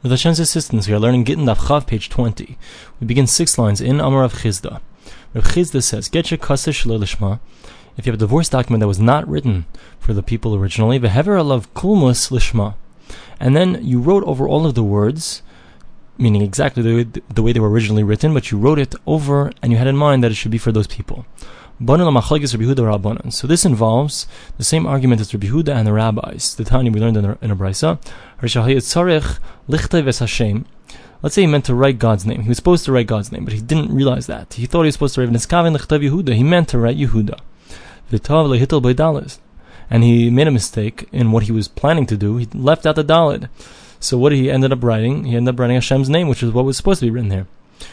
With Hashem's assistance, we are learning Gittin Daf Chav, page 20. We begin six lines in Amar of Chisda. Rav Chisda says, Get your kaseh lishma. If you have a divorce document that was not written for the people originally, vehever alav kulmus lishma. And then you wrote over all of the words, meaning exactly the the way they were originally written, but you wrote it over and you had in mind that it should be for those people. So this involves the same argument as Rabbi Huda and the rabbis. The Tanya we learned in a, brisa. Let's say he meant to write God's name. He was supposed to write God's name, but he didn't realize that. He thought he was supposed to write Yehuda. He meant to write Yehuda. And he made a mistake in what he was planning to do. He left out the Dalid. So what he ended up writing? He ended up writing Hashem's name, which is what was supposed to be written there.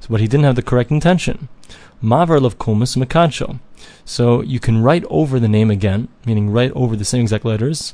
So, but he didn't have the correct intention. Mavar of mekadsho. So you can write over the name again, meaning write over the same exact letters,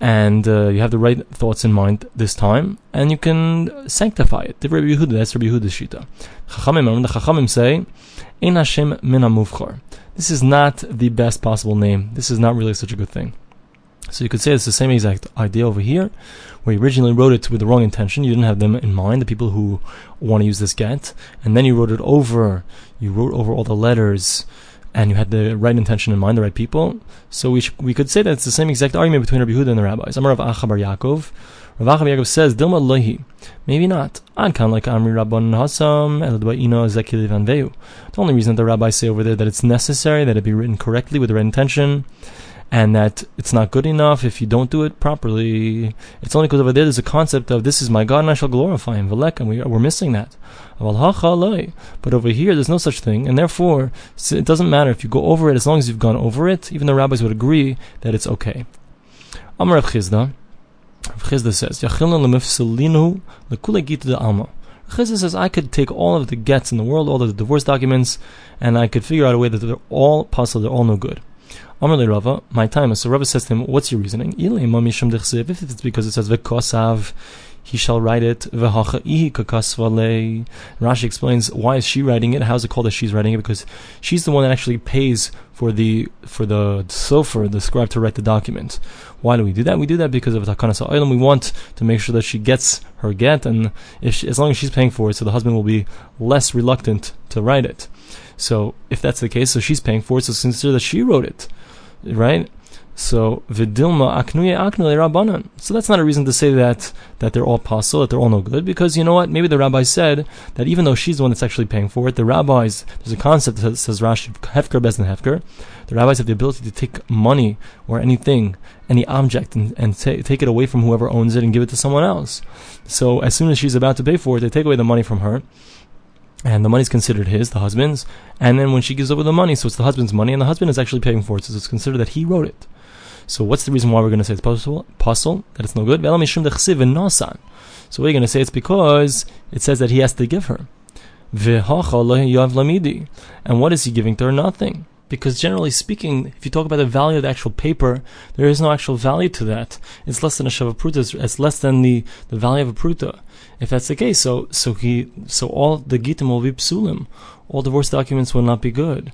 and uh, you have the right thoughts in mind this time, and you can sanctify it. That's Rabbi Yehuda's shita. Chachamim, the Chachamim say, Ein Hashem This is not the best possible name. This is not really such a good thing. So you could say it's the same exact idea over here, where you originally wrote it with the wrong intention. You didn't have them in mind, the people who want to use this get, and then you wrote it over. You wrote over all the letters, and you had the right intention in mind, the right people. So we sh- we could say that it's the same exact argument between Rabbi Huda and the rabbis. Amar of Acha bar Yaakov. Rav Acha bar Yaakov says, Dilma lohi. Maybe not. Ad kan like Amri Rabban Hasam, Eladbaino Van The only reason that the rabbis say over there that it's necessary that it be written correctly with the right intention and that it's not good enough if you don't do it properly. It's only because over there there's a concept of this is my God and I shall glorify him. And we, we're missing that. But over here there's no such thing, and therefore it doesn't matter if you go over it as long as you've gone over it. Even the rabbis would agree that it's okay. Amar Chisda. Chisda says, Chisda says, I could take all of the gets in the world, all of the divorce documents, and I could figure out a way that they're all possible, they're all no good. Amr Rava, my time. So Rava says to him, "What's your reasoning?" If it's because it says he shall write it. Rashi explains why is she writing it? How is it called that she's writing it? Because she's the one that actually pays for the for the sofer, the scribe, to write the document. Why do we do that? We do that because of takanas item. We want to make sure that she gets her get, and she, as long as she's paying for it, so the husband will be less reluctant to write it. So if that's the case, so she's paying for it, so consider that she wrote it right? So vidilma aknuye aknule rabbanan. So that's not a reason to say that that they're all possible, that they're all no good, because you know what? Maybe the rabbi said that even though she's the one that's actually paying for it, the rabbis there's a concept that says Rashi hefker bez and hefker. The rabbis have the ability to take money or anything, any object, and, and t- take it away from whoever owns it and give it to someone else. So as soon as she's about to pay for it, they take away the money from her and the money is considered his, the husband's. And then when she gives over the money, so it's the husband's money, and the husband is actually paying for it, so it's considered that he wrote it. So what's the reason why we're going to say it's possible? Possible that it's no good. So we're going to say? It's because it says that he has to give her. And what is he giving to her? Nothing. Because generally speaking, if you talk about the value of the actual paper, there is no actual value to that. It's less than a shavapruta. It's less than the, the value of a pruta. If that's the case, so so he so all the gitim will be psulim, all divorce documents will not be good.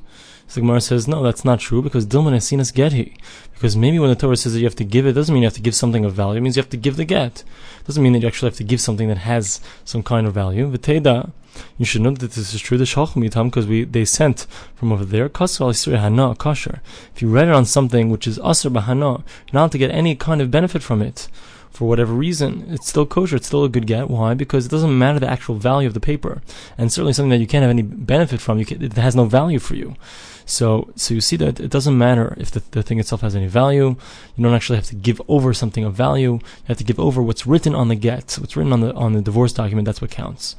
So the Gemara says, no, that's not true because Dilman has seen us get he. Because maybe when the Torah says that you have to give it, doesn't mean you have to give something of value. It means you have to give the get. It doesn't mean that you actually have to give something that has some kind of value. V'teida, you should know that this is true. The shalchum because we they sent from over there hana kosher. If you read it on something which is asr bahana, you're not to get any kind of benefit from it for whatever reason, it's still kosher. It's still a good get. Why? Because it doesn't matter the actual value of the paper, and certainly something that you can't have any benefit from. Can, it has no value for you. So, so you see that it doesn't matter if the, the thing itself has any value. You don't actually have to give over something of value. You have to give over what's written on the get, what's written on the on the divorce document. That's what counts.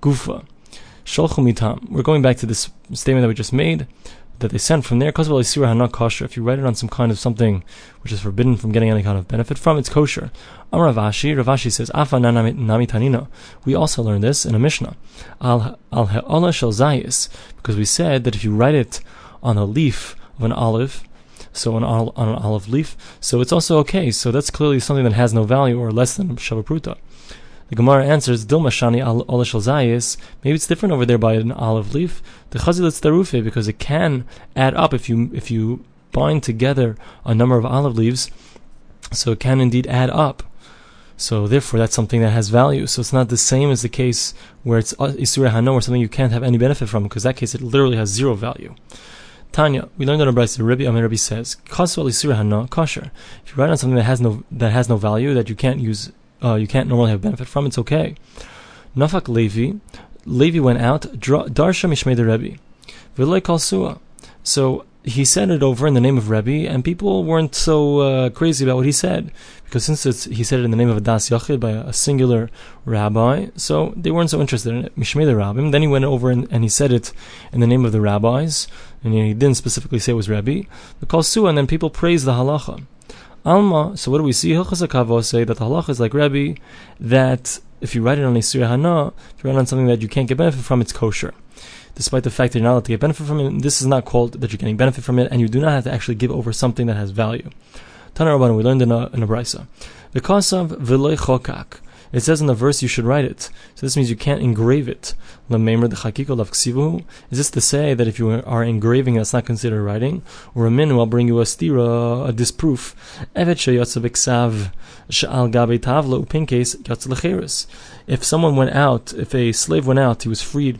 Gufa. We're going back to this statement that we just made that they sent from there, kosher. If you write it on some kind of something which is forbidden from getting any kind of benefit from, it's kosher. Amar Rav Ashi, Ravashi says, Afa nami. We also learned this in a Mishnah. Al al shel zayis, because we said that if you write it on a leaf of an olive, so on, on an olive leaf, so it's also okay. So that's clearly something that has no value or less than shavapruta. The Gemara answers, Dilma Shani Olashal Zayis. Maybe it's different over there by an olive leaf. The Chazilat Tarufe, because it can add up if you if you bind together a number of olive leaves, so it can indeed add up. So therefore, that's something that has value. So it's not the same as the case where it's uh, Isura Hano or something you can't have any benefit from, because that case it literally has zero value. Tanya, we learned on a Brisa. Rabbi Amir Rabbi says, "Kasval Isura Hano kosher." If you write on something that has no that has no value that you can't use, uh, you can't normally have benefit from, it's okay. Nafak Levi, Levi went out. Darsha Mishmei the Rebbe, V'lei Kalsua. So he said it over in the name of Rebbe, and people weren't so uh, crazy about what he said because since he said it in the name of a das yachid by a, singular rabbi, so they weren't so interested in it. Mishmei the Rabbim. Then he went over and, and, he said it in the name of the rabbis, and he didn't specifically say it was Rebbe. The kol and then people praised the halacha. Alma. So what do we see? Hilchas say that the halacha is like Rebbe, that if you write it on a surah hana, if you write on something that you can't get benefit from, it's kosher despite the fact that you're not allowed to get benefit from it. This is not called that you're getting benefit from it, and you do not have to actually give over something that has value. Tana Rabban, we learned in a, in a brisa. Because of v'loy chokak. It says in the verse you should write it. So this means you can't engrave it. Is this to say that if you are engraving, that's not considered writing? Or a min will bring you a stira, a disproof. If someone went out, if a slave went out, he was freed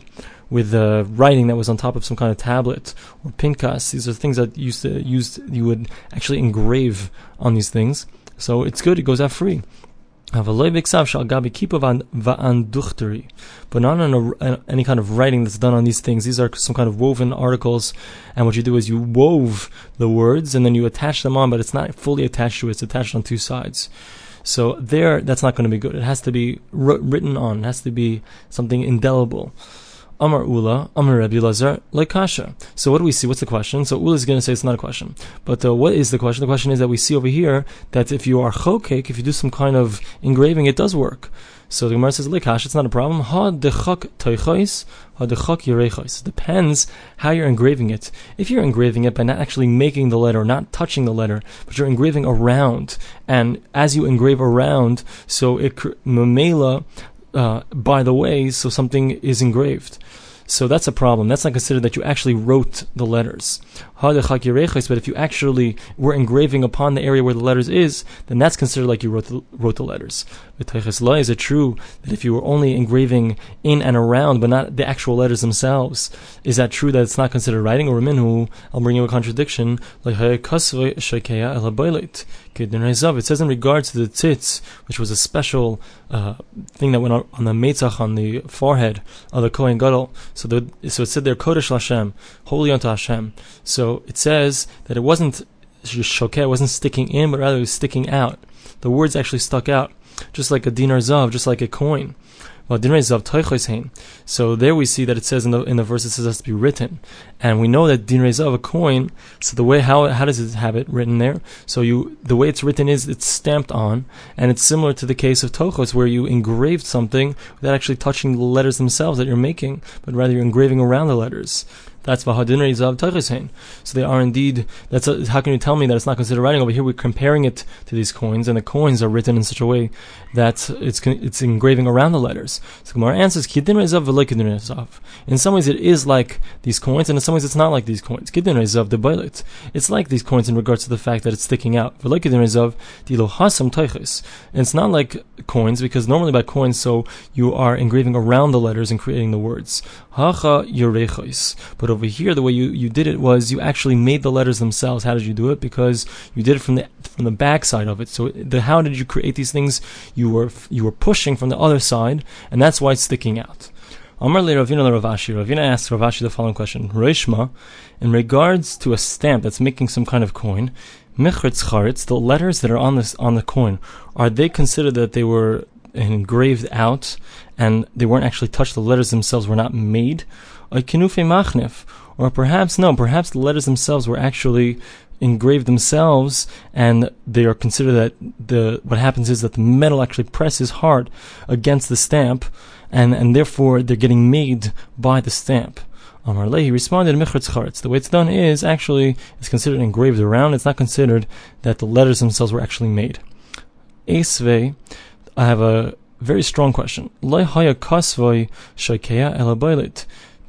with uh, writing that was on top of some kind of tablet or pinkas. These are things that used to used you would actually engrave on these things. So it's good; it goes out free. But not on a, any kind of writing that's done on these things. These are some kind of woven articles, and what you do is you wove the words and then you attach them on, but it's not fully attached to it. It's attached on two sides. So there, that's not going to be good. It has to be written on. It has to be something indelible. Amar Ula, Amar Rabbi Lazar, like Kasha. So what do we see? What's the question? So Ula is going to say it's not a question. But uh, what is the question? The question is that we see over here that if you are chokek, if you do some kind of engraving, it does work. So the Gemara says, Lekash, it's not a problem. Ha dechak toichos, ha dechak yerechos. Depends how you're engraving it. If you're engraving it by not actually making the letter, not touching the letter, but you're engraving around, and as you engrave around, so it mamela uh, by the way, so something is engraved. So that's a problem. That's not considered that you actually wrote the letters. But if you actually were engraving upon the area where the letters is, then that's considered like you wrote the, wrote the letters. Is it true that if you were only engraving in and around, but not the actual letters themselves, is that true that it's not considered writing? Or minhu, I'll bring you a contradiction. It says in regards to the tzitz, which was a special uh, thing that went on, on the metzach on the forehead of the Kohen Gadol. So, the, so it said there, Kodesh Hashem, holy unto Hashem. So it says that it wasn't it wasn't sticking in, but rather it was sticking out. The words actually stuck out, just like a dinar zav, just like a coin. So there we see that it says in the in the verse it says it has to be written, and we know that din of a coin. So the way how how does it have it written there? So you the way it's written is it's stamped on, and it's similar to the case of tochos where you engraved something without actually touching the letters themselves that you're making, but rather you're engraving around the letters. That's v'hadinri zav tacheshein. So they are indeed. That's a, how can you tell me that it's not considered writing over here? We're comparing it to these coins, and the coins are written in such a way that it's it's engraving around the letters. So Gemara answers kidin zav v'loikidin zav. In some ways, it is like these coins, and in some ways, it's not like these coins. Kidin zav the boilet. It's like these coins in regards to the fact that it's sticking out. V'loikidin zav dilo hasam. And it's not like coins because normally by coins, so you are engraving around the letters and creating the words. Hacha yorechos. But over here, the way you, you did it was you actually made the letters themselves. How did you do it? Because you did it from the from the back side of it. So the how did you create these things? You were you were pushing from the other side, and that's why it's sticking out. Amar le Ravina le Rav Ashi. Ravina asks Rav Ashi the following question: Reshma, in regards to a stamp that's making some kind of coin, mechritz the letters that are on this on the coin, are they considered that they were engraved out and they weren't actually touched, the letters themselves were not made. Or perhaps, no, perhaps the letters themselves were actually engraved themselves and they are considered that the what happens is that the metal actually presses hard against the stamp and, and therefore they're getting made by the stamp. Amar he responded, The way it's done is actually it's considered engraved around. It's not considered that the letters themselves were actually made. Esve, I have a very strong question.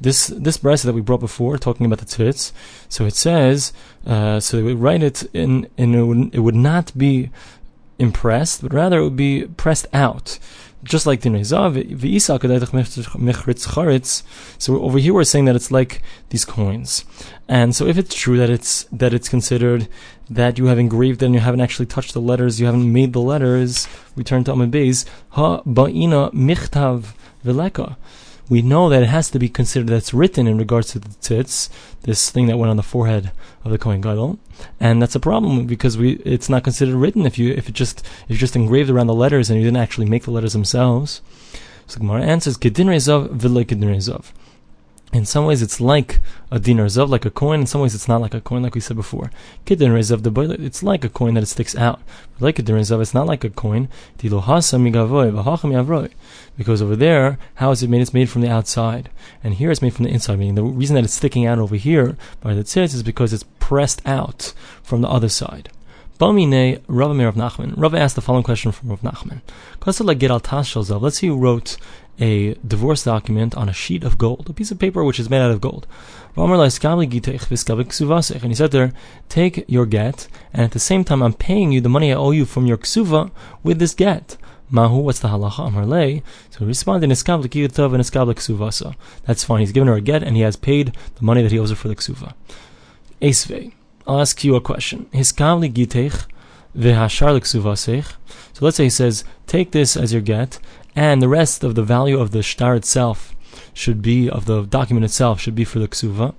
This this brisa that we brought before, talking about the tzitz, so it says, uh, so we write it in, in it would, it would not be impressed, but rather it would be pressed out. Just like the Nezav, so over here we're saying that it's like these coins. And so if it's true that it's that it's considered that you have engraved and you haven't actually touched the letters, you haven't made the letters, we turn to Amid Beis, ha ba'ina michtav veleka we know that it has to be considered that's written in regards to the tzitz, this thing that went on the forehead of the Kohen Gadol, and that's a problem because we it's not considered written if you if it just if you just engraved around the letters and you didn't actually make the letters themselves. So Gemara answers Kedin Rezov v'lo Kedin Rezov. In some ways, it's like a dinar zav, like a coin. In some ways, it's not like a coin, like we said before. Kidin rezav the it's like a coin that it sticks out. But like a dinar zav, it's not like a coin. Because over there, how is it made? It's made from the outside, and here it's made from the inside. Meaning the reason that it's sticking out over here by the tzitz is because it's pressed out from the other side. Bamine Rav Rav Nachman. Rav asked the following question from Rav Nachman. Let's say you wrote a divorce document on a sheet of gold, a piece of paper which is made out of gold. And he said there, take your get, and at the same time I'm paying you the money I owe you from your ksuva with this get. Mahu, what's the halacha? Amar lei. So he responded, Niskablik yitav and niskablik ksuvasa. That's fine. He's given her a get, and he has paid the money that he owes her for the ksuva. Esve. I'll ask you a question. Hiskablik gitech v'hashar ksuvasech. So let's say he says, take this as your get, and the rest of the value of the shtar itself should be of the document itself should be for the ksuva.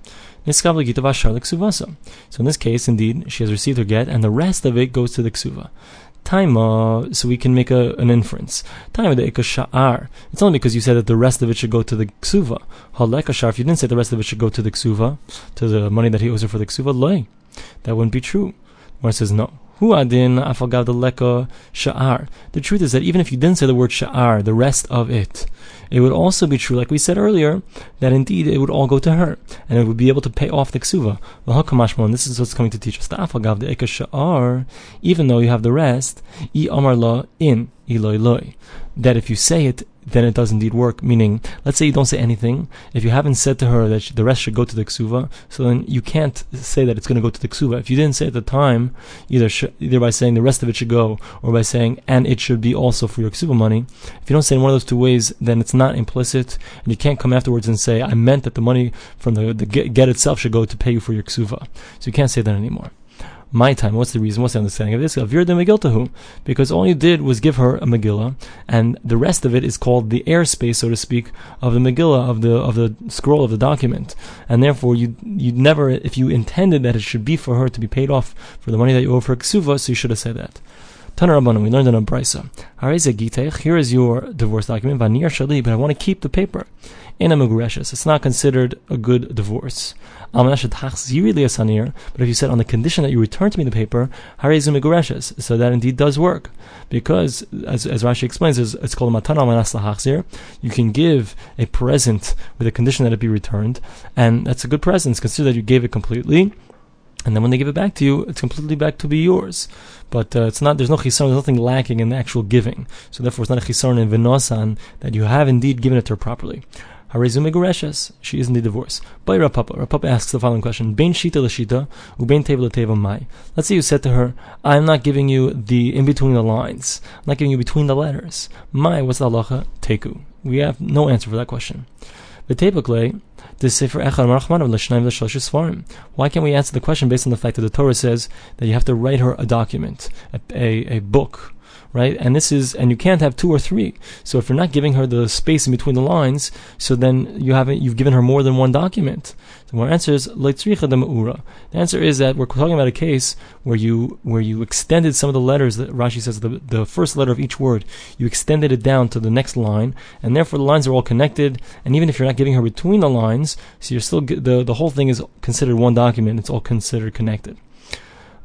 So in this case, indeed, she has received her get, and the rest of it goes to the ksuva. Taima, uh, so we can make a, an inference. Taima the sha'ar. It's only because you said that the rest of it should go to the ksuva. Haleka if you didn't say the rest of it should go to the ksuva, to the money that he owes her for the ksuva, loy. That wouldn't be true. It says no. Hu adin afagav the leka. The truth is that even if you didn't say the word sha'ar, the rest of it, it would also be true, like we said earlier, that indeed it would all go to her, and it would be able to pay off the ksuva. And this is what's coming to teach us. The afagav the even though you have the rest, i amar la in iloi loi. That if you say it, then it does indeed work. Meaning, let's say you don't say anything. If you haven't said to her that the rest should go to the ksuva, so then you can't say that it's going to go to the ksuva. If you didn't say at the time, either sh- either by saying the rest of it should go, or by saying and it should be also for your ksuva money. If you don't say in one of those two ways, then it's not implicit, and you can't come afterwards and say I meant that the money from the, the get, get itself should go to pay you for your ksuva. So you can't say that anymore my time. What's the reason? What's the understanding of this? The Megillahu? Because all you did was give her a Megillah, and the rest of it is called the airspace, so to speak, of the Megillah, of the of the scroll of the document. And therefore, you you never, if you intended that it should be for her to be paid off for the money that you owe for ksuva, so you should have said that. Tanarabbanim, we learned in a brisa. Here is your divorce document, but I want to keep the paper in a mugreshes. It's not considered a good divorce. But if you said on the condition that you return to me the paper, so that indeed does work. Because, as, as Rashi explains, it's, it's called matana manasla You can give a present with a condition that it be returned, and that's a good present. Consider that you gave it completely. And then when they give it back to you, it's completely back to be yours. But uh, it's not. There's no chisaron. There's nothing lacking in the actual giving. So therefore, it's not a chisaron in venosan that you have indeed given it to her properly. Megureshes. She is in the divorce. By Rav Papa. Rapapa asks the following question: Bein shita l'shita, ubein teva l'teva mai. Let's say you said to her, "I'm not giving you the in between the lines. I'm not giving you between the letters. Mai, what's the halacha? Teku. We have no answer for that question. Why can't we answer the question based on the fact that the Torah says that you have to write her a document, a, a, a book, right? And this is, and you can't have two or three. So if you're not giving her the space in between the lines, so then you haven't, you've given her more than one document. The answer is The answer is that we're talking about a case where you where you extended some of the letters that Rashi says the the first letter of each word you extended it down to the next line, and therefore the lines are all connected. And even if you're not giving her between the lines, so you're still the the whole thing is considered one document. It's all considered connected.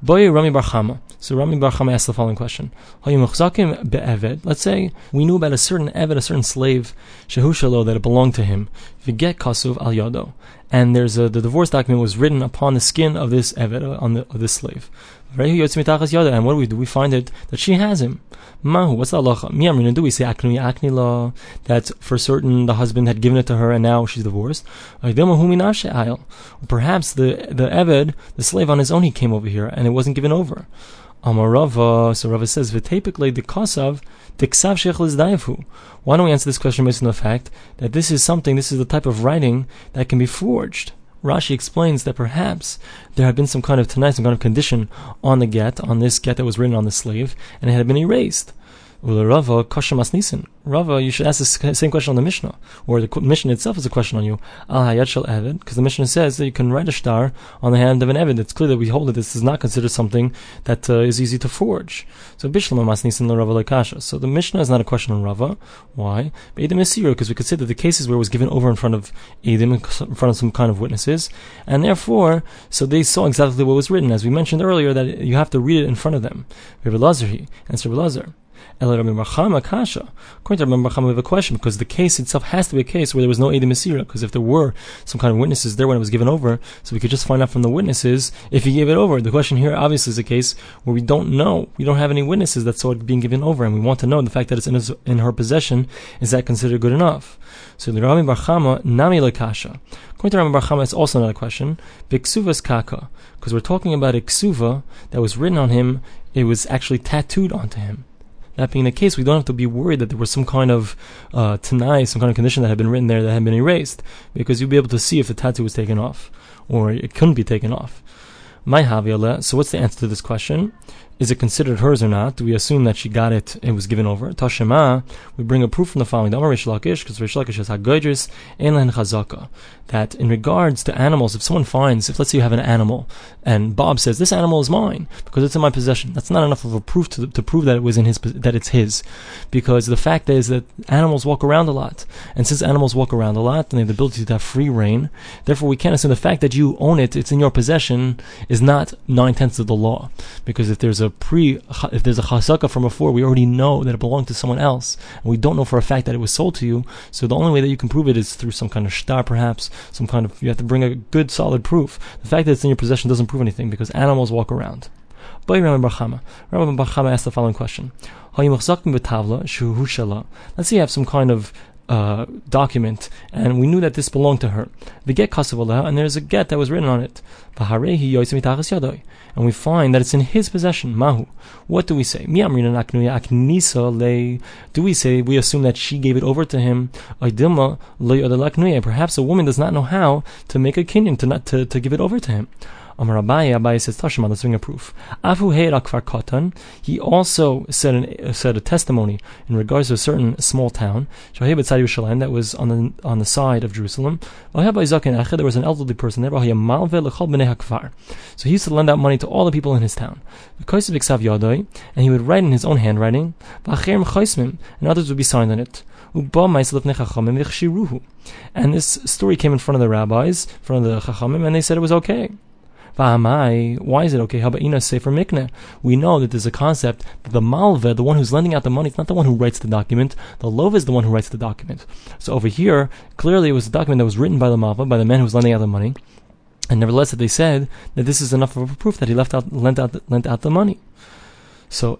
Boy Rami bar Chama. So Rami bar Chama asked the following question: Let's say we knew about a certain eved, a certain slave, shehu that it belonged to him. Viget kasuv al yado, and there's a, the divorce document was written upon the skin of this eved, on the, of this slave. And what do we do? We find it that she has him. Mahu, what's the halacha? Do we say akni akni law that for certain the husband had given it to her and now she's divorced? Perhaps the the eved, the slave on his own, he came over here and it wasn't given over. Amarava, so Rava says, V'tepikle the kosav, Diksav shech Why don't we answer this question based on the fact that this is something, this is the type of writing that can be forged. Rashi explains that perhaps there had been some kind of tanai, some kind of condition on the get, on this get that was written on the slave, and it had been erased. Rava nisin. Rava, you should ask the same question on the Mishnah, or the Mishnah itself is a question on you. Al hayat shel evid, because the Mishnah says that you can write a star on the hand of an evid. It's clear that we hold that this is not considered something that uh, is easy to forge. So Bishlam masnisin Rava lekasha. So the Mishnah is not a question on Rava. Why? Edim is because we that the cases where it was given over in front of Edim, in front of some kind of witnesses, and therefore, so they saw exactly what was written. As we mentioned earlier, that you have to read it in front of them. Rabbi Lazar, he answered Rabbi Lazar. According to Rabbi bar Chama, we have a question because the case itself has to be a case where there was no Edim Mesira. Because if there were some kind of witnesses there when it was given over, so we could just find out from the witnesses if he gave it over. The question here obviously is a case where we don't know, we don't have any witnesses that saw it being given over, and we want to know the fact that it's in, his, in her possession. Is that considered good enough? So the Rabbi bar Chama nami lekasha. According to Rabbi bar Chama, it's also another question. Biksuvas kaka, because we're talking about a ksuva that was written on him. It was actually tattooed onto him. That being the case, we don't have to be worried that there was some kind of uh, tanai, some kind of condition that had been written there that had been erased, because you'd be able to see if the tattoo was taken off, or it couldn't be taken off. My haviyala. So what's the answer to this question? Is it considered hers or not? Do we assume that she got it, it was given over? Tashema, we bring a proof from the following. Rish Lakish, because Rish Lakish is Hagoidris, and Chazaka. That in regards to animals, if someone finds, if let's say you have an animal, and Bob says, this animal is mine, because it's in my possession, that's not enough of a proof to, to prove that it was in his, that it's his. Because the fact is that animals walk around a lot. And since animals walk around a lot, and they have the ability to have free reign, therefore we can't assume the fact that you own it, it's in your possession, is not nine tenths of the law. Because if there's a pre, if there's a chazaka from before, we already know that it belonged to someone else, and we don't know for a fact that it was sold to you. So the only way that you can prove it is through some kind of shtar, perhaps some kind of. You have to bring a good, solid proof. The fact that it's in your possession doesn't prove anything because animals walk around. Rabbi bar Chama. Rabbi bar Chama asked the following question: Let's say you have some kind of uh, document, and we knew that this belonged to her. The get and there's a get that was written on it. And we find that it's in his possession. Mahu. What do we say? Do we say we assume that she gave it over to him? Perhaps a woman does not know how to make a kinyan to not to, to give it over to him. Amar Abaye, Abaye says, Tashma, let's bring a proof. Afu Kfar Katan, he also said, an, said a testimony in regards to a certain small town, that was on the, on the side of Jerusalem. There was an elderly person there, so he used to lend out money to all the people in his town. And he would write in his own handwriting, and others would be signed on it. And this story came in front of the rabbis, in front of the chachamim, and they said it was okay. Why is it okay? Habaina Sefer Mikne. We know that there's a concept that the Malva, the one who's lending out the money, is not the one who writes the document. The Lov is the one who writes the document. So over here, clearly it was a document that was written by the Malva, by the man who was lending out the money. And nevertheless, they said that this is enough of a proof that he left out, lent out, lent out the money. So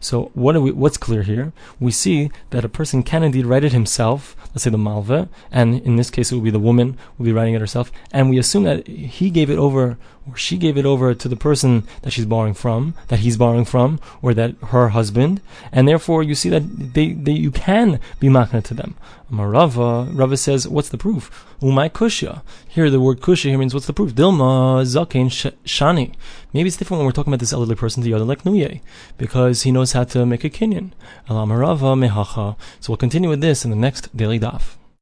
So what we, what's clear here? We see that a person can indeed write it himself. Let's say the malva, and in this case it will be the woman will be writing it herself, and we assume that he gave it over or she gave it over to the person that she's borrowing from, that he's borrowing from, or that her husband, and therefore you see that they, they you can be makna to them. Marava, Rava says, what's the proof? Umay kushya. Here the word kushya here means what's the proof? Dilma zakein shani. Maybe it's different when we're talking about this elderly person, the other like nuye, because he knows how to make a kinyan. Alamarava mehacha. So we'll continue with this in the next daily daf.